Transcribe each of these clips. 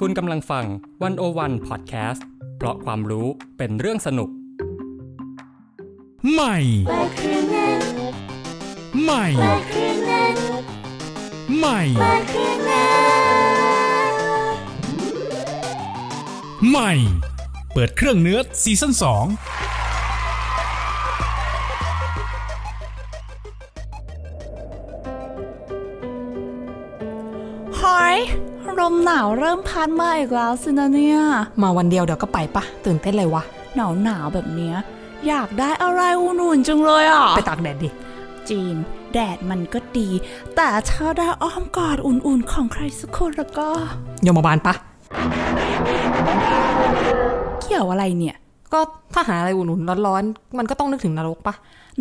คุณกำลังฟังวันโอวันพอดแคสต์เพราะความรู้เป็นเรื่องสนุก ใหม่ ใหม่ ใหม่ ใหม่ เปิดเครื่องเนื้อซีซั่น2 มหนาวเริ่มพัดมาอีกแล้วสินะเนี่ย มาวันเดียวเดี๋ยวก็ไปปะตื่นเต้นเลยวะหนาวหนาวๆแบบเนี้ยอยากได้อะไรอุ่นๆจังเลยอะ ไปตากแดดดิ จีน แดดมันก็ดี แต่ถ้าได้อ้อมกอดอุ่นๆของใครสักคนแล้วก็ ยมบาลปะ เกี่ยวอะไรเนี่ย ก็ถ้าหาอะไรอุ่นๆร้อนๆมันก็ต้องนึกถึงนรกปะ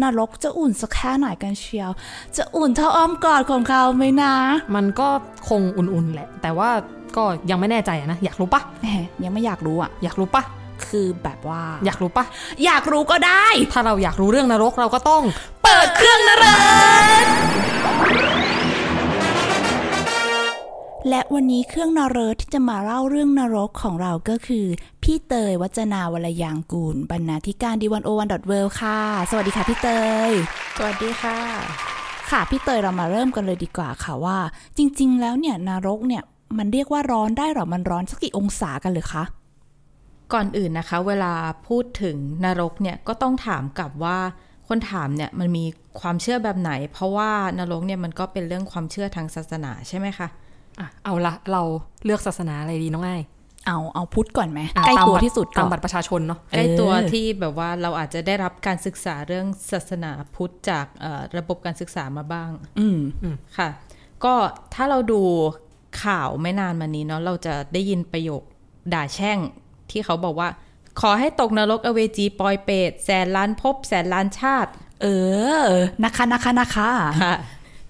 นรกจะอุ่นสักแค่ไหนกันเชียว จะอุ่นเท่าอ้อมกอดของเขาไหมนะ มันก็คงอุ่นๆแหละ แต่ว่าก็ยังไม่แน่ใจอะนะ อยากรู้ปะแหมยังไม่อยากรู้อะ อยากรู้ปะคือแบบว่า อยากรู้ปะอยากรู้ก็ได้ ถ้าเราอยากรู้เรื่องนรกเราก็ต้อง เปิดเครื่องนรก และวันนี้เครื่องนรกที่จะมาเล่าเรื่องนรกของเราก็คือ พี่เตยวัจนาวรยางกูล บรรณาธิการดีวันโอวันดอทเวค่ะ สวัสดีค่ะพี่เตย สวัสดีค่ะ ค่ะพี่เตยเรามาเริ่มกันเลยดีกว่าค่ะว่า จริง ๆ แล้วเนี่ยนรกเนี่ยมันเรียกว่าร้อนได้หรอมันร้อนสักกี่องศากันเลยคะก่อนอื่นนะคะ เวลาพูดถึงนรกเนี่ยก็ต้องถามกลับว่าคนถามเนี่ยมันมีความเชื่อแบบไหน เพราะว่านรกเนี่ยมันก็เป็นเรื่องความเชื่อทางศาสนาใช่ไหมคะ อะเอาละเราเลือกศาสนาอะไรดีน้องไอ้เอาเอาพุทธก่อนไหมอะใกล้ตามตัวบัตรที่สุดตามก่อนบัตรประชาชนเนาะใกล้ตัวเออที่แบบว่าเราอาจจะได้รับการศึกษาเรื่องศาสนาพุทธจากเอ่อระบบการศึกษามาบ้าง อืมค่ะ ก็ถ้าเราดูข่าวไม่นานมานี้เนาะเราจะได้ยินประโยคด่าแช่งที่เขาบอกว่า ขอให้ตกนรกอเวจีปอยเปรตแสนล้านภพแสนล้านชาติ เออ นะคะนะคะนะคะค่ะ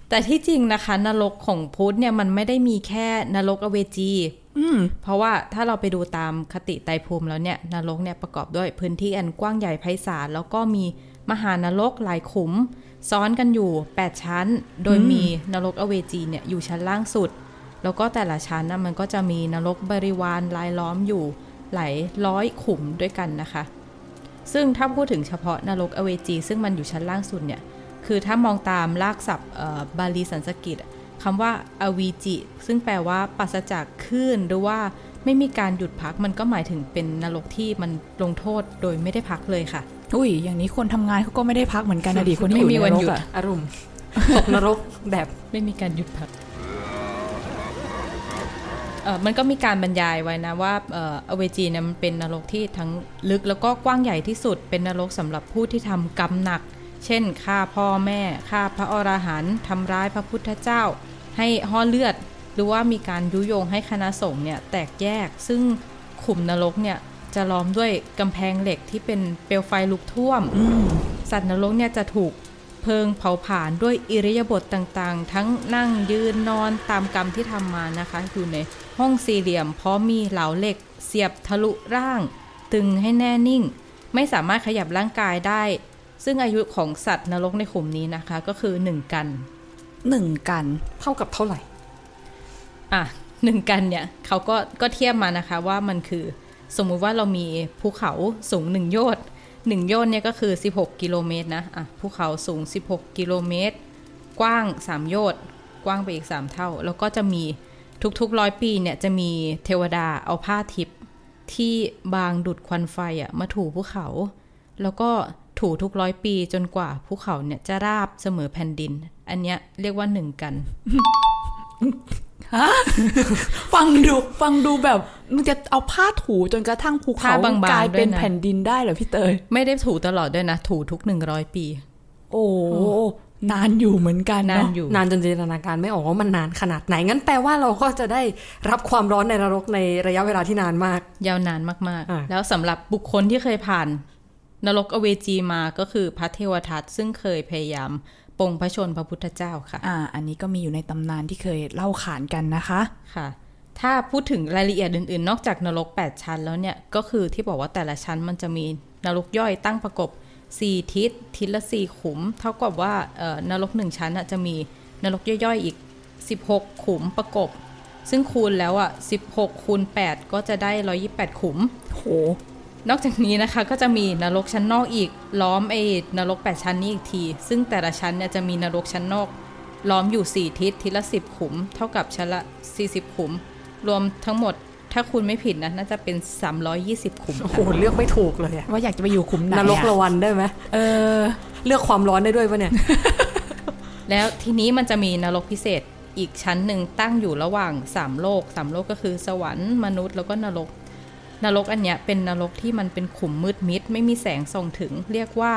แต่ที่จริงนะคะ นรกของพุทธเนี่ยมันไม่ได้มีแค่นรกอเวจีอืมเพราะว่าถ้าเราไปดูตามคติไตรภูมิแล้วเนี่ยนรกเนี่ยประกอบด้วยพื้นที่อันกว้างใหญ่ไพศาลแล้วก็มีมหานรกหลายขุม ซ้อนกันอยู่ 8 ชั้น โดยมีนรกอเวจีเนี่ยอยู่ชั้นล่างสุด แล้วก็แต่ละชั้นนะมันก็จะมีนรกบริวารรายล้อมอยู่หลายร้อยขุมด้วยกันนะคะ ซึ่งถ้าพูดถึงเฉพาะนรกอเวจี ซึ่งมันอยู่ชั้นล่างสุดเนี่ย คือถ้ามองตามลากศัพท์เอ่อบาลีสันสกฤตอะคำว่าอวีจิ ซึ่งแปลว่าปราศจากคลื่นหรือว่าไม่มีการหยุดพักมันก็หมายถึงเป็นนรกที่มันลงโทษโดยไม่ได้พักเลยค่ะ อุ้ย อย่างนี้คนทำงานเขาก็ไม่ได้พักเหมือนกันนะดิคนที่อยู่ไม่มีในวันรกหยุดอะอารมณ์ตกนรกแบบไม่มีการหยุดพักเออมันก็มีการบรรยายไว้นะว่าเอ่ออเวจีเนี่ยมันเป็นนรกที่ทั้งลึกแล้วก็กว้างใหญ่ที่สุด เป็นนรกสำหรับผู้ที่ทำกรรมหนัก เช่นฆ่าพ่อแม่ฆ่าพระอรหันต์ทำร้ายพระพุทธเจ้า ให้ห่อเลือด หรือว่ามีการยุยงให้คณะสงฆ์เนี่ยแตกแยก ซึ่งขุมนรกเนี่ยจะล้อมด้วยกำแพงเหล็กที่เป็นเปลวไฟลุกท่วมสัตว์นรกเนี่ยจะถูกเพลิงเผาผลาญด้วยอิริยาบถต่างๆ ทั้งนั่งยืนนอนตามกรรมที่ทำมานะคะอยู่ในห้องสี่เหลี่ยมพร้อมมีเหลาเหล็ก เสียบทะลุร่าง ตึงให้แน่นิ่ง ไม่สามารถขยับร่างกายได้ ซึ่งอายุของสัตว์นรกในขุมนี้นะคะ ก็คือ1กันหนึ่งกันเท่ากับเท่าไหร่ อะหนึ่งกันเนี่ยเขาก็ก็เทียบมานะคะว่ามันคือสมมุติว่าเรามีภูเขาสูงหนึ่งโยชน์หนึ่งโยชน์เนี่ยก็คือ 16 กิโลเมตรนะอะภูเขาสูง 16 กิโลเมตร กว้าง 3 โยชน์กว้างไปอีก 3 เท่า แล้วก็จะมีทุกๆร้อยปีเนี่ยจะมีเทวดาเอาผ้าทิพย์ที่บางดุดควันไฟอะมาถูภูเขา แล้วก็ ถูทุกร้อยปีจนกว่าภูเขาเนี่ยจะราบเสมอแผ่นดิน อันเนี้ยเรียกว่าหนึ่งกันฟังดูฟังดูแบบมึงจะเอาผ้าถูจนกระทั่งภูเขาผ้าบางๆกลายเป็นด้วยนะแผ่นดินได้เหรอพี่เตย ไม่ได้ถูตลอดด้วยนะ ถูทุกหนึ่งร้อยปี โอ้นานอยู่เหมือนกันนานเนาะอยู่นานจนจินตนาการไม่ออกว่ามันนานขนาดไหน งั้นแปลว่าเราก็จะได้รับความร้อนในนรกในระยะเวลาที่นานมาก ยาวนานมากอะๆแล้วสำหรับบุคคลที่เคยผ่าน นรกอเวจีมาก็คือพระเทวทัตซึ่งเคยพยายามปลงพระชนพระพุทธเจ้าค่ะ อ่า อันนี้ก็มีอยู่ในตำนานที่เคยเล่าขานกันนะคะค่ะ ถ้าพูดถึงรายละเอียดอื่นๆ นอกจากนรก 8 ชั้นแล้วเนี่ย ก็คือที่บอกว่าแต่ละชั้นมันจะมีนรกย่อยตั้งประกบ 4 ทิศ ทิศละ 4 ขุม เท่ากับว่าเอ่อนรก 1 ชั้นน่ะจะมีนรกย่อยๆอีก 16 ขุมประกบ ซึ่งคูณแล้วอะ 16 คูณ 8 ก็จะได้ 128 ขุม โห นอกจากนี้นะคะก็จะมีนรกชั้นนอกอีก ล้อมไอ้นรก 8 ชั้นนี้อีกที ซึ่งแต่ละชั้นเนี่ยจะมีนรกชั้นนอก ล้อมอยู่ 4 ทิศทิศละ 10 ขุม เท่ากับชั้นละ 40 ขุม รวมทั้งหมดถ้าคุณไม่ผิดนะน่าจะเป็น 320 ขุม โอ้โหค่ะเลือกไม่ถูกเลยอะว่าอยากจะไปอยู่ขุมไหนนรกอะละวันได้ไหมเออ เลือกความร้อนได้ด้วยปะเนี่ย แล้วทีนี้มันจะมีนรกพิเศษอีกชั้นหนึ่งตั้งอยู่ระหว่าง 3 โลก 3 โลกก็คือสวรรค์มนุษย์แล้วก็นรก นรกอันเนี้ยเป็นนรกที่มันเป็นขุมมืดมิด ไม่มีแสงส่องถึง เรียกว่า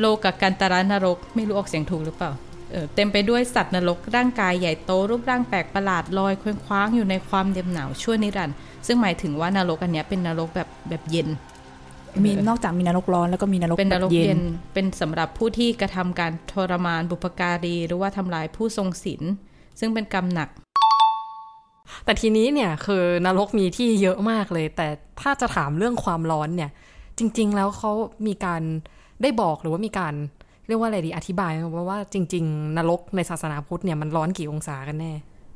โลกกันตารานรก ไม่รู้ออกเสียงถูกหรือเปล่าเออเต็มไปด้วยสัตว์นรกร่างกายใหญ่โตรูปร่างแปลกประหลาดลอยเคว้งคว้างอยู่ในความเย็นหนาวชั่วนิรันดร์ซึ่งหมายถึงว่านรกอันเนี้ยเป็นนรกแบบแบบเย็นมีนอกจากมีนรกร้อนแล้วก็มีนรกเป็นนแบบรกเย็เย็นนเป็นสำหรับผู้ที่กระทำการทรมานบุพการี หรือว่าทำลายผู้ทรงศีลซึ่งเป็นกรรมหนัก แต่ทีนี้เนี่ยคือนรกมีที่เยอะมากเลย แต่ถ้าจะถามเรื่องความร้อนเนี่ย จริง ๆ แล้วเขามีการได้บอกหรือว่ามีการเรียกว่าอะไรดีอธิบายว่าว่าจริง ๆ นรกในศาสนาพุทธเนี่ยมันร้อนกี่องศากันแน่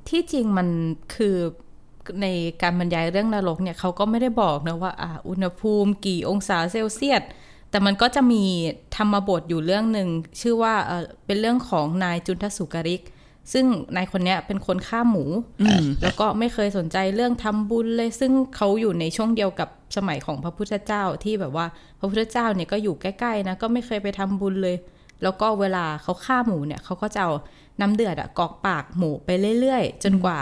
ที่จริงมันคือในการบรรยายเรื่องนรกเนี่ยเขาก็ไม่ได้บอกนะว่าอ่าอุณหภูมิกี่องศาเซลเซียสแต่มันก็จะมีธรรมบทอยู่เรื่องหนึ่งชื่อว่าเออเป็นเรื่องของนายจุนทสุกริก ซึ่งนายคนเนี้ยเป็นคนฆ่าหมู แล้วก็ไม่เคยสนใจเรื่องทำบุญเลย ซึ่งเขาอยู่ในช่วงเดียวกับสมัยของพระพุทธเจ้าที่แบบว่า พระพุทธเจ้าเนี่ยก็อยู่ใกล้ๆนะก็ไม่เคยไปทำบุญเลย แล้วก็เวลาเขาฆ่าหมูเนี่ยเขาก็จะเอาน้ำเดือดอะกรอกปากหมูไปเรื่อยๆ จนกว่า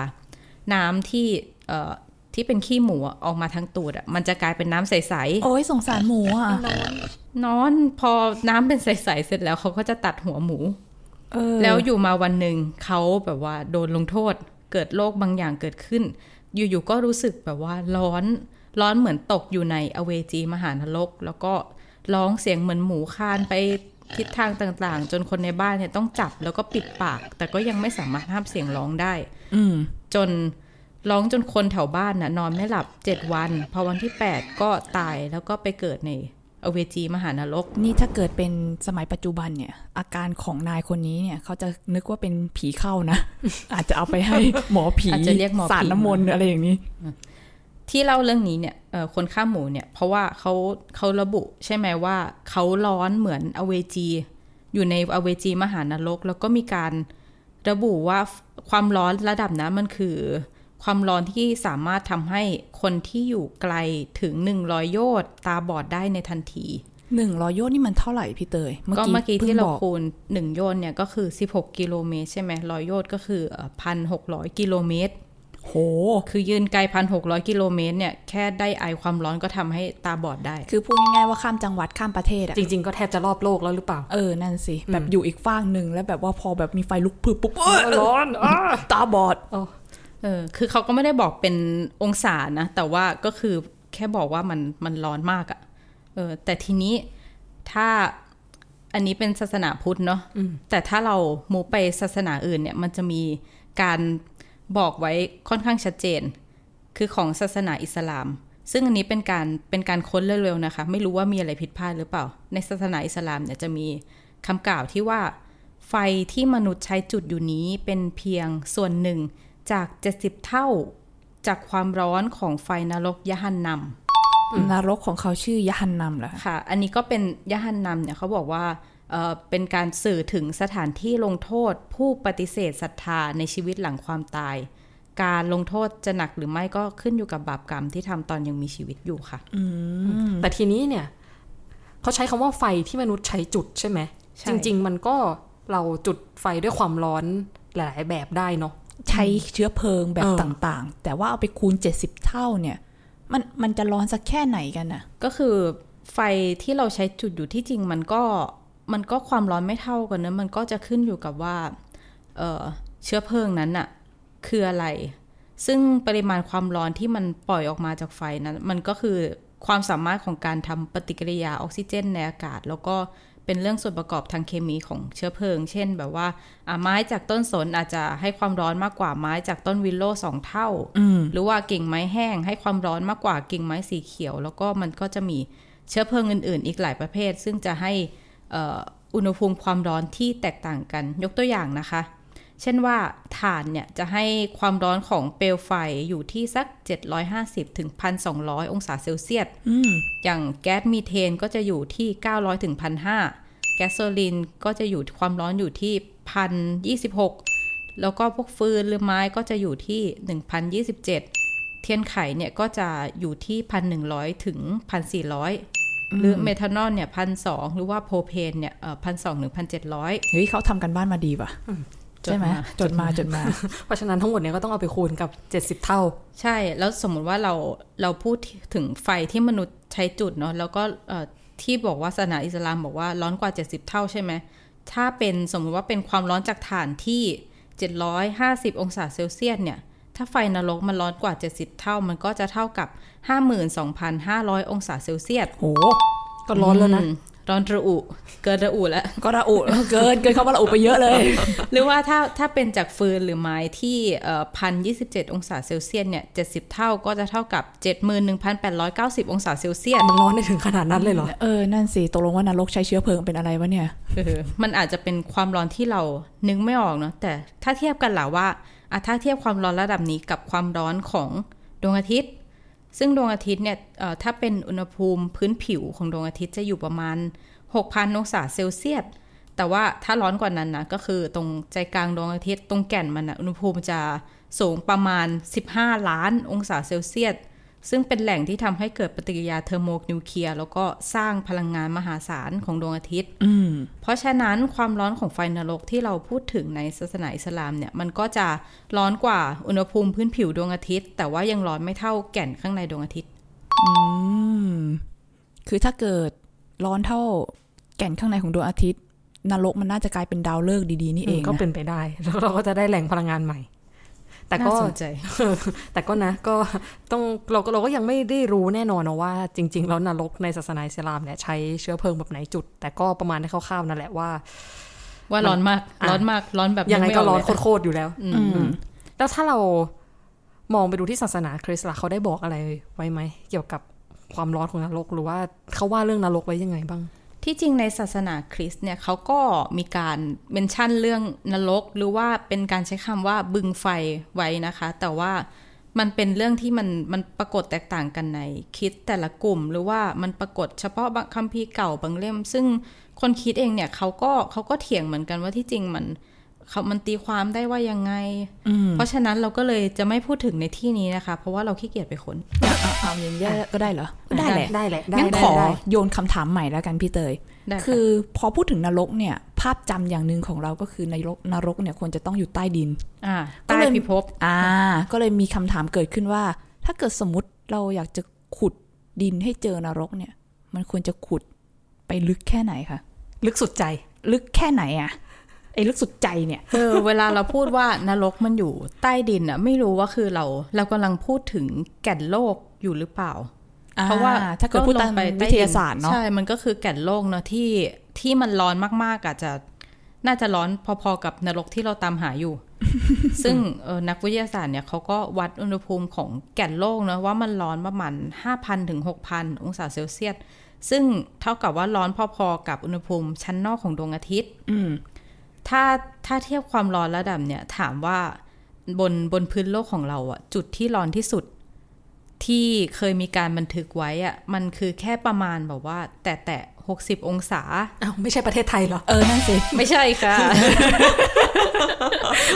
น้ำที่เอ่อที่เป็นขี้หมูอะออกมาทางตูดอะมันจะกลายเป็นน้ำใสโอ้ยสงสารหมูอะๆนอนพอน้ำเป็นใสๆเสร็จแล้วเขาก็จะตัดหัวหมูเออ แล้วอยู่มาวันหนึ่งเขาแบบว่าโดนลงโทษ เกิดโรคบางอย่างเกิดขึ้น อยู่ๆก็รู้สึกแบบว่าร้อน ร้อนเหมือนตกอยู่ในอเวจีมหานรก แล้วก็ร้องเสียงเหมือนหมูคานไปทิศทางต่างๆ จนคนในบ้านเนี่ยต้องจับแล้วก็ปิดปาก แต่ก็ยังไม่สามารถห้ามเสียงร้องได้ อืมจนร้องจนคนแถวบ้านน่ะนอนไม่หลับเจ็ดวัน พอวันที่แปดก็ตายแล้วก็ไปเกิดใน อเวจีมหานรก นี่ถ้าเกิดเป็นสมัยปัจจุบันเนี่ย อาการของนายคนนี้เนี่ยเขาจะนึกว่าเป็นผีเข้านะ อาจจะเอาไปให้หมอผีอาจจะเรียกหมอผีสารน้ำมนต์อะไรอย่างนี้ ที่เล่าเรื่องนี้เนี่ยเอ่อคนฆ่าหมูเนี่ย เพราะว่าเขาเขาระบุใช่ไหมว่าเขาร้อนเหมือนอเวจี อยู่ในอเวจีมหานรก แล้วก็มีการระบุว่าความร้อนระดับนั้นมันคือ ความร้อนที่สามารถทำให้คนที่อยู่ไกลถึง 100 โยชน์ตาบอดได้ในทันทีหนึ่งร้อยโยชน์นี่มันเท่าไหร่พี่เตย ก็เมื่อกี้ที่เราพิ่งบอกคูณ1โยชน์เนี่ยก็คือ16กิโลเมตรใช่ไหมร้อยโยชน์ก็คือพันหกร้อยกิโลเมตรโห คือยืนไกลพันหกร้อยกิโลเมตรเนี่ยแค่ได้ไอความร้อนก็ทำให้ตาบอดได้ คือพูดง่ายๆว่าข้ามจังหวัดข้ามประเทศอะจริงๆก็แทบจะรอบโลกแล้วหรือเปล่า เออ นั่นสิ แบบอยู่อีกฟากหนึ่งแล้วแบบว่าพอแบบมีไฟลุกพึบปุ๊บเอ้ยร้อนอะตาบอด เออคือเขาก็ไม่ได้บอกเป็นองศานะ แต่ว่าก็คือแค่บอกว่ามันมันร้อนมากอะ่ะ เออ แต่ทีนี้ถ้าอันนี้เป็นศาสนาพุทธเนาะแต่ถ้าเรามูไปศาสนาอื่นเนี่ย มันจะมีการบอกไว้ค่อนข้างชัดเจน คือของศาสนาอิสลาม ซึ่งอันนี้เป็นการเป็นการค้นเร็วๆนะคะ ไม่รู้ว่ามีอะไรผิดพลาดหรือเปล่า ในศาสนาอิสลามเนี่ยจะมีคำกล่าวที่ว่าไฟที่มนุษย์ใช้จุดอยู่นี้เป็นเพียงส่วนหนึ่ง จาก 70 เท่าจากความร้อนของไฟนรกยะฮันนำนรกของเขาชื่อยะฮันนำเหรอคะค่ะ อันนี้ก็เป็นยะฮันนำเนี่ยเขาบอกว่าเอ่อเป็นการสื่อถึงสถานที่ลงโทษผู้ปฏิเสธศรัทธาในชีวิตหลังความตาย การลงโทษจะหนักหรือไม่ก็ขึ้นอยู่กับบาปกรรมที่ทำตอนยังมีชีวิตอยู่ค่ะแต่ทีนี้เนี่ยเขาใช้คำว่าไฟที่มนุษย์ใช้จุดใช่ไหมใช่จริง ๆ มันก็เราจุดไฟด้วยความร้อนหลาย ๆ แบบได้เนาะ ใช้เชื้อเพลิงแบบเออต่างๆ แต่ว่าเอาไปคูณ 70 เท่าเนี่ย มันมันจะร้อนสักแค่ไหนกันน่ะ ก็คือไฟที่เราใช้จุดอยู่ที่จริงมันก็มันก็ความร้อนไม่เท่ากันนะมันก็จะขึ้นอยู่กับว่าเอ่อเชื้อเพลิงนั้นอะคืออะไร ซึ่งปริมาณความร้อนที่มันปล่อยออกมาจากไฟนั้น มันก็คือความสามารถของการทำปฏิกิริยาออกซิเจนในอากาศ แล้วก็ เป็นเรื่องส่วนประกอบทางเคมีของเชื้อเพลิง เช่นแบบว่าอะไม้จากต้นสนอาจจะให้ความร้อนมากกว่าไม้จากต้นวิลโล่สองเท่า หรือว่ากิ่งไม้แห้ง ให้ความร้อนมากกว่ากิ่งไม้สีเขียว แล้วก็มันก็จะมีเชื้อเพลิงอื่น ๆ อีกหลายประเภท ซึ่งจะให้เอ่ออุณหภูมิความร้อนที่แตกต่างกัน ยกตัวอย่างนะคะ เช่นว่าถ่านเนี่ยจะให้ความร้อนของเปลวไฟอยู่ที่สัก 750ถึง1,200 องศาเซลเซียสอืมอย่างแก๊สมีเทนก็จะอยู่ที่ 900ถึง1,500 แก๊สโซลินก็จะอยู่ความร้อนอยู่ที่ 1,026 แล้วก็พวกฟืนหรือไม้ก็จะอยู่ที่ 1,027 เทียนไขเนี่ยก็จะอยู่ที่ 1,100ถึง1,400หรือเมทานอลเนี่ย1,200หรือว่าโพเพนเนี่ยเอ่อ1,200ถึง1,700เฮ้ยเขาทำกันบ้านมาดีป่ะ ใช่ไหมจดมาจดมา เพราะฉะนั้นทั้งหมดเนี่ยก็ต้องเอาไปคูณกับ 70 เท่า ใช่แล้วสมมุติว่าเราเราพูดถึงไฟที่มนุษย์ใช้จุดเนาะแล้วก็เอ่อที่บอกว่าศาสนาอิสลามบอกว่าร้อนกว่า 70 เท่าใช่ไหมถ้าเป็นสมมุติว่าเป็นความร้อนจากถ่านที่ 750 องศาเซลเซียสเนี่ย ถ้าไฟนรกมันร้อนกว่า 70 เท่า มันก็จะเท่ากับ 52,500 องศาเซลเซียสโหก็ร้อนแล้วนะอืม ร้อนระอุ เกินระอุแล้วก็ระอุเกินเกินเขาว่าระอุไปเยอะเลย หรือว่าถ้าถ้าเป็นจากฟืนหรือไม้ที่พันยี่สิบเจ็ดองศาเซลเซียสเนี่ยเจ็ดสิบเท่าก็จะเท่ากับเจ็ดหมื่นหนึ่งพันแปดร้อยเก้าสิบองศาเซลเซียสมันร้อนได้ถึงขนาดนั้นเลยเหรอ เออ นั่นสิตกลงว่านรกใช้เชื้อเพลิงเป็นอะไรวะเนี่ยเออมันอาจจะเป็นความร้อนที่เรานึกไม่ออกเนาะแต่ถ้าเทียบกันล่ะว่าอะถ้าเทียบความร้อนระดับนี้กับความร้อนของดวงอาทิตย์ ซึ่งดวงอาทิตย์เนี่ยถ้าเป็นอุณหภูมิพื้นผิวของดวงอาทิตย์จะอยู่ประมาณ 6,000 องศาเซลเซียส แต่ว่าถ้าร้อนกว่านั้นนะก็คือตรงใจกลางดวงอาทิตย์ตรงแก่นมันนะอุณหภูมิจะสูงประมาณ 15 ล้านองศาเซลเซียส ซึ่งเป็นแหล่งที่ทำให้เกิดปฏิกิริยาเทอร์โมนิวเคลียร์แล้วก็สร้างพลังงานมหาศาลของดวงอาทิตย์อืมเพราะฉะนั้นความร้อนของไฟนรกที่เราพูดถึงในศาสนาอิสลามเนี่ย มันก็จะร้อนกว่าอุณหภูมิพื้นผิวดวงอาทิตย์ แต่ว่ายังร้อนไม่เท่าแก่นข้างในดวงอาทิตย์อืมคือถ้าเกิดร้อนเท่าแก่นข้างในของดวงอาทิตย์นรกมันน่าจะกลายเป็นดาวฤกษ์ดีๆนี่เองก็นะเป็นไปได้ แล้วเราก็จะได้แหล่งพลังงานใหม่ แต่ก็น่าสนใจแต่ก็นะก็ต้องเราก็เราก็ยังไม่ได้รู้แน่นอนนะว่า จริง ๆ แล้วนรกในศาสนาอิสลามเนี่ยใช้เชื้อเพลิงแบบไหนจุด แต่ก็ประมาณให้คร่าวๆนั่นแหละว่า ว่าร้อนมากอะร้อนมากร้อนแบบยังไงม่ก็ออร้อนเลยโคตรๆอยู่แล้ว อืมอืมแล้วถ้าเรามองไปดูที่ศาสนาคริสต์ล่ะเขาได้บอกอะไรไว้ไหมเกี่ยวกับความร้อนของนรกหรือว่าเขาว่าเรื่องนรกไว้ยังไงบ้าง ที่จริงในศาสนาคริสต์เนี่ยเขาก็มีการเมนชั่นเรื่องนรก หรือว่าเป็นการใช้คำว่าบึงไฟไว้นะคะ แต่ว่ามันเป็นเรื่องที่มันมันปรากฏแตกต่างกันในคิดแต่ละกลุ่ม หรือว่ามันปรากฏเฉพาะบางคัมภีร์เก่าบางเล่ม ซึ่งคนคิดเองเนี่ยเขาก็เขาก็เถียงเหมือนกันว่าที่จริงมัน มันตีความได้ว่ายังไงอืมเพราะฉะนั้นเราก็เลยจะไม่พูดถึงในที่นี้นะคะ เพราะว่าเราขี้เกียจไปค้นเอาเอาอย่างนี้ก็ได้เหรอ ได้แหละได้แหละได้งั้นได้ขอได้โยนคำถามใหม่แล้วกันพี่เตยได้ค่ะคือพอพูดถึงนรกเนี่ย ภาพจำอย่างหนึ่งของเราก็คือนรกนรกเนี่ยควรจะต้องอยู่ใต้ดินอ่าก็ใต้เลยพิภพอ่า ก็เลยมีคำถามเกิดขึ้นว่า ถ้าเกิดสมมติเราอยากจะขุดดินให้เจอนรกเนี่ย มันควรจะขุดไปลึกแค่ไหนคะลึกสุดใจ ลึกแค่ไหนอะไอ้ลึกสุดใจเนี่ยเออเวลาเราพูดว่านรกมันอยู่ใต้ดินอะไม่รู้ว่าคือเรา เรากำลังพูดถึงแก่นโลกอยู่หรือเปล่า เพราะว่าอ่ถ้าเกิดพูดตามลงไปวิทยาศาสตร์เนาะใช่ มันก็คือแก่นโลกเนาะที่ที่มันร้อนมากๆอาจจะน่าจะร้อนพอๆกับนรกที่เราตามหาอยู่ ซึ่งเออนักวิทยาศาสตร์เนี่ยเขาก็วัดอุณหภูมิของแก่นโลกเนาะว่ามันร้อนประมาณ5,000ถึง6,000 องศาเซลเซียส ซึ่งเท่ากับว่าร้อนพอๆกับอุณหภูมิชั้นนอกของดวงอาทิตย์อืม ถ้าถ้าเทียบความร้อนระดับเนี่ยถามว่าบนบนพื้นโลกของเราอะจุดที่ร้อนที่สุด ที่เคยมีการบันทึกไว้อะมันคือแค่ประมาณแบบว่า แต่แต่หกสิบองศาอ้าวไม่ใช่ประเทศไทยเหรอ เออ นั่นสิ ไม่ใช่ค่ะ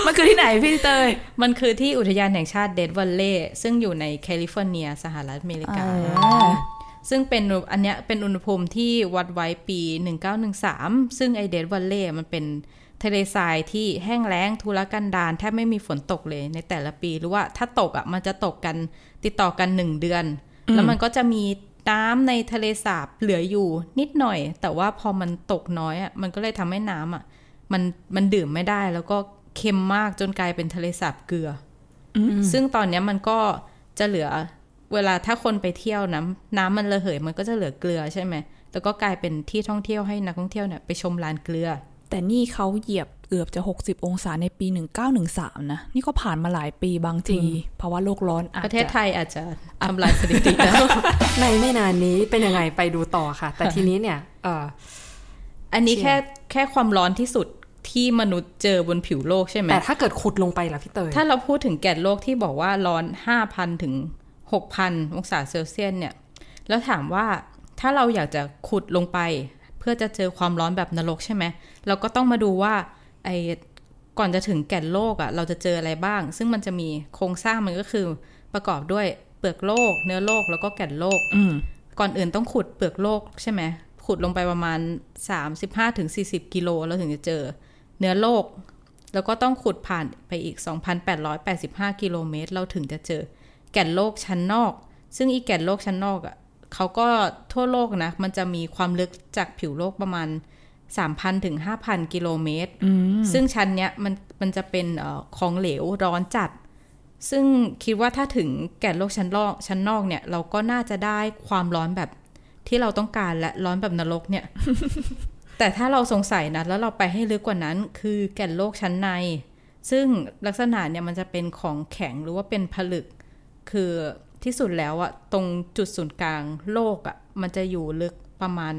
มันคือที่ไหนพี่เตย มันคือที่อุทยานแห่งชาติ Death Valley ซึ่งอยู่ในแคลิฟอร์เนีย สหรัฐอเมริกา ซึ่งเป็นอันเนี้ยเป็นอุณหภูมิที่วัดไว้ปี 1913 ซึ่งไอ Death Valley มันเป็นทะเลทรายที่แห้งแล้งทุรกันดารแทบไม่มีฝนตกเลยในแต่ละปี หรือว่าถ้าตกอะมันจะตกกันติดต่อกันหนึ่งเดือน แล้วมันก็จะมีน้ำในทะเลสาบเหลืออยู่นิดหน่อย แต่ว่าพอมันตกน้อยอะมันก็เลยทำให้น้ำอะมันมันดื่มไม่ได้แล้วก็เค็มมากจนกลายเป็นทะเลสาบเกลืออซึ่งตอนเนี้ยมันก็จะเหลือ เวลาถ้าคนไปเที่ยวน้ำน้ำมันระเหยมันก็จะเหลือเกลือใช่ไหมแล้วก็กลายเป็นที่ท่องเที่ยวให้นักท่องเที่ยวเนี่ยไปชมลานเกลือ แต่นี่เขาเหยียบเกือบจะ 60 องศาในปี 1913 นะ นี่ก็ผ่านมาหลายปีบางทีภาวะโลกร้อนอาจประเทศจะไทยอาจจะทำลายสถิติแล้วในไม่นานนี้เป็นยังไงไปดูต่อค่ะ แต่ทีนี้เนี่ยเอออันนี้เชี่ยแค่แค่ความร้อนที่สุดที่มนุษย์เจอบนผิวโลกใช่ไหมแต่ถ้าเกิดขุดลงไปล่ะพี่เตยถ้าเราพูดถึงแก่นโลกที่บอกว่าร้อน 5,000 ถึง 6,000 องศาเซลเซียสเนี่ย แล้วถามว่าถ้าเราอยากจะขุดลงไป เพื่อจะเจอความร้อนแบบนรกใช่ไหม เราก็ต้องมาดูว่าไอ้ก่อนจะถึงแก่นโลกอะ่ะ เราจะเจออะไรบ้าง ซึ่งมันจะมีโครงสร้างมันก็คือประกอบด้วยเปลือกโลก เนื้อโลกแล้วก็แก่นโลกอืมก่อนอื่นต้องขุดเปลือกโลกใช่ไหมขุดลงไปประมาณ 35-40 กิโลเราถึงจะเจอ เนื้อโลก แล้วก็ต้องขุดผ่านไปอีก 2,885 กิโลเมตร เราถึงจะเจอ แก่นโลกชั้นนอก ซึ่งอีแก่นโลกชั้นนอกอะ่ะเขาก็ทั่วโลกนะ มันจะมีความลึกจากผิวโลกประมาณ 3,000 ถึง 5,000 กิโลเมตร ซึ่งชั้นเนี้ยมันมันจะเป็นเออของเหลวร้อนจัด ซึ่งคิดว่าถ้าถึงแก่นโลกชั้นนอกชั้นนอกเนี่ย เราก็น่าจะได้ความร้อนแบบที่เราต้องการและร้อนแบบนรกเนี่ย แต่ถ้าเราสงสัยนะ แล้วเราไปให้ลึกกว่านั้น คือแก่นโลกชั้นใน ซึ่งลักษณะเนี่ยมันจะเป็นของแข็งหรือว่าเป็นผลึก คือที่สุดแล้วอะตรงจุดศูนย์กลางโลกอะมันจะอยู่ลึกประมาณ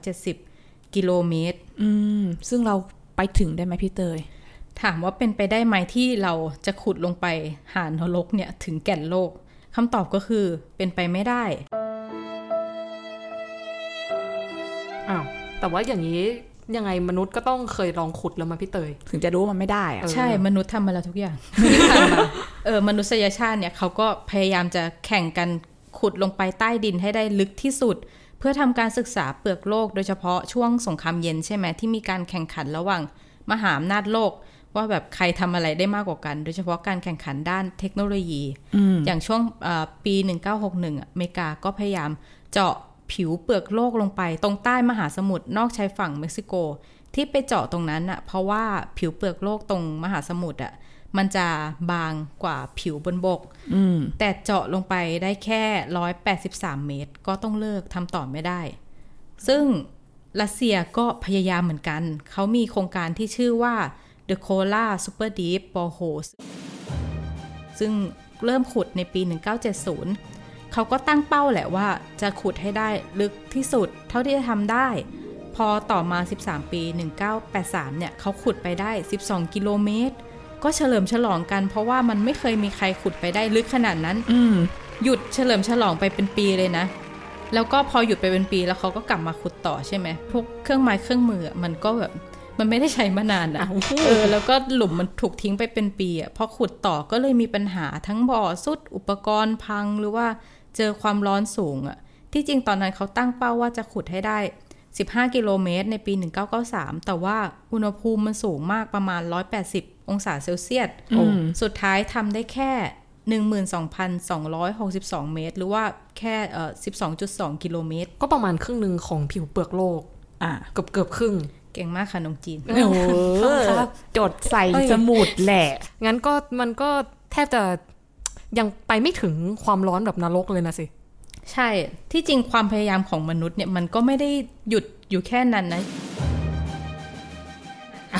6,370 กิโลเมตร อืม ซึ่งเราไปถึงได้ไหมพี่เตย ถามว่าเป็นไปได้ไหมที่เราจะขุดลงไปหานรกเนี่ย ถึงแก่นโลกคำตอบก็คือเป็นไปไม่ได้ อ้าว แต่ว่าอย่างนี้ ยังไงมนุษย์ก็ต้องเคยลองขุดแล้วมาพี่เตย ถึงจะรู้ว่ามันไม่ได้อะเออใช่มนุษย์ทำมาแล้วทุกอย่างที่ผ่านมาเออมนุษยชาติเนี่ยเขาก็พยายามจะแข่งกันขุดลงไปใต้ดินให้ได้ลึกที่สุด เพื่อทำการศึกษาเปลือกโลก โดยเฉพาะช่วงสงครามเย็นใช่ไหมที่มีการแข่งขันระหว่างมหาอำนาจโลกว่าแบบใครทำอะไรได้มากกว่ากัน โดยเฉพาะการแข่งขันด้านเทคโนโลยี อย่างช่วงเอ่อปี 1961อะอเมริกาก็พยายามเจาะ ผิวเปลือกโลกลงไป ตรงใต้มหาสมุทรนอกชายฝั่งเม็กซิโก ที่ไปเจาะตรงนั้นอะเพราะว่าผิวเปลือกโลกตรงมหาสมุทรอะมันจะบางกว่าผิวบนบกอืมแต่เจาะลงไปได้แค่183เมตร ก็ต้องเลิกทำต่อไม่ได้ ซึ่งรัสเซียก็พยายามเหมือนกัน เขามีโครงการที่ชื่อว่า The Kola Super Deep Borehole ซึ่งเริ่มขุดในปี 1970 เขาก็ตั้งเป้าแหละว่าจะขุดให้ได้ลึกที่สุด เท่าที่จะทำได้ พอต่อมา 13 ปี 1983 เนี่ยเขาขุดไปได้ 12 กิโลเมตร ก็เฉลิมฉลองกัน เพราะว่ามันไม่เคยมีใครขุดไปได้ลึกขนาดนั้นอืมหยุดเฉลิมฉลองไปเป็นปีเลยนะ แล้วก็พอหยุดไปเป็นปีแล้วเขาก็กลับมาขุดต่อใช่ไหมพวกเครื่องไม้เครื่องมืออะมันก็แบบมันไม่ได้ใช้มานานอะอ้าวเออ แล้วก็หลุมมันถูกทิ้งไปเป็นปีอะพอขุดต่อก็เลยมีปัญหาทั้งบ่อสุดอุปกรณ์พังหรือว่า เจอความร้อนสูงอะที่จริงตอนนั้นเขาตั้งเป้าว่าจะขุดให้ได้ 15 กิโลเมตรในปี 1993 แต่ว่าอุณหภูมิมันสูงมากประมาณ 180 องศาเซลเซียสอืมสุดท้ายทำได้แค่12,262 เมตร หรือว่าแค่เอ่อ12.2 กิโลเมตร ก็ประมาณครึ่งหนึ่งของผิวเปลือกโลก อ่าเกือบเกือบครึ่ง เก่งมากค่ะน้องจีน โอ้โหครับจดใส่เอ้ยสมุดแหละ งั้นก็มันก็แทบจะ ยังไปไม่ถึงความร้อนแบบนรกเลยนะสิ ใช่ ที่จริงความพยายามของมนุษย์เนี่ยมันก็ไม่ได้หยุดอยู่แค่นั้นนะ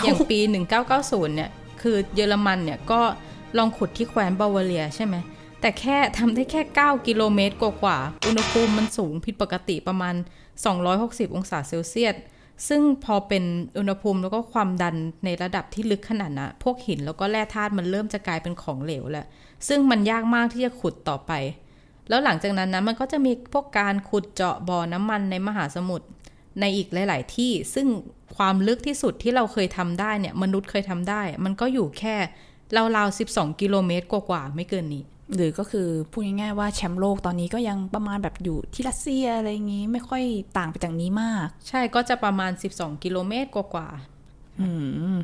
อย่างปี 1990 เนี่ย คือเยอรมันเนี่ยก็ลองขุดที่แคว้นบาวาเรียใช่ไหม แต่แค่ทำได้แค่ 9 กิโลเมตรกว่าๆ อุณหภูมิมันสูงผิดปกติประมาณ 260 องศาเซลเซียส ซึ่งพอเป็นอุณหภูมิแล้วก็ความดันในระดับที่ลึกขนาดนั้นพวกหินแล้วก็แร่ธาตุมันเริ่มจะกลายเป็นของเหลวแล้ว ซึ่งมันยากมากที่จะขุดต่อไป แล้วหลังจากนั้นนะมันก็จะมีพวกการขุดเจาะบ่อน้ำมันในมหาสมุทรในอีกหลาย ๆ ที่ซึ่งความลึกที่สุดที่เราเคยทำได้เนี่ยมนุษย์เคยทำได้ มันก็อยู่แค่ราวๆ12 กิโลเมตรกว่าๆไม่เกินนี้ หรือก็คือพูดง่ายๆว่าแชมป์โลกตอนนี้ก็ยังประมาณแบบอยู่ที่รัสเซียอะไรอย่างงี้ไม่ค่อยต่างไปจากนี้มาก ใช่ก็จะประมาณ 12 กิโลเมตรกว่าๆอืม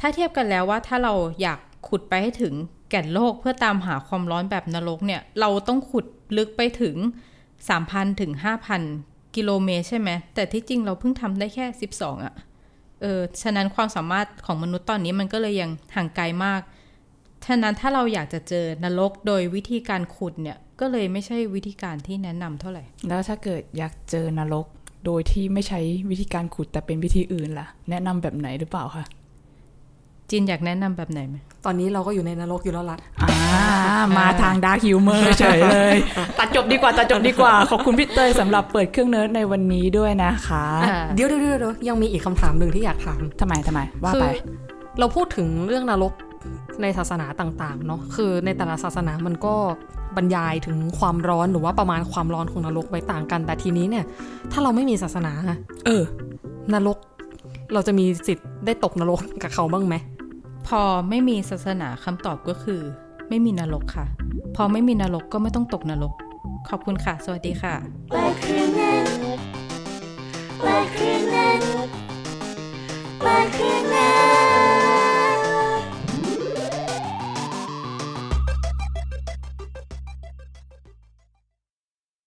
ถ้าเทียบกันแล้วว่าถ้าเราอยากขุดไปให้ถึงแก่นโลกเพื่อตามหาความร้อนแบบนรกเนี่ย เราต้องขุดลึกไปถึง 3,000 ถึง 5,000 กิโลเมตรใช่ไหม แต่ที่จริงเราเพิ่งทำได้แค่ 12อะ่ะ เออ ฉะนั้นความสามารถของมนุษย์ตอนนี้มันก็เลยยังห่างไกลมาก ฉะนั้นถ้าเราอยากจะเจอนรกโดยวิธีการขุดเนี่ยก็เลยไม่ใช่วิธีการที่แนะนำเท่าไหร่ แล้วถ้าเกิดอยากเจอนรกโดยที่ไม่ใช้วิธีการขุดแต่เป็นวิธีอื่นล่ะ แนะนำแบบไหนหรือเปล่าคะจินอยากแนะนำแบบไหนไหมตอนนี้เราก็อยู่ในนรกอยู่แล้วล่ะอ่ามาทาง dark humor เฉยเลย ตัดจบดีกว่าตัดจบดีกว่า ขอบคุณพี่เตยสำหรับเปิดเครื่องเนิร์ดในวันนี้ด้วยนะคะ เดี๋ยวเดี๋ยวเดี๋ยวเดี๋ยวยังมีอีกคำถามหนึ่งที่อยากถามทำไมทำไม ว่าคืไป เราพูดถึงเรื่องนรก ในศาสนาต่างๆเนาะคือในแต่ละศาสนามันก็บรรยายถึงความร้อนหรือว่าประมาณความร้อนของนรกไว้ต่างกัน แต่ทีนี้เนี่ย ถ้าเราไม่มีศาสนาอะเออนรก เราจะมีสิทธิ์ได้ตกนรกกับเขาบ้างไหมพอไม่มีศาสนาคำตอบก็คือ ไม่มีนรกค่ะ พอไม่มีนรกก็ไม่ต้องตกนรก ขอบคุณค่ะ สวัสดีค่ะ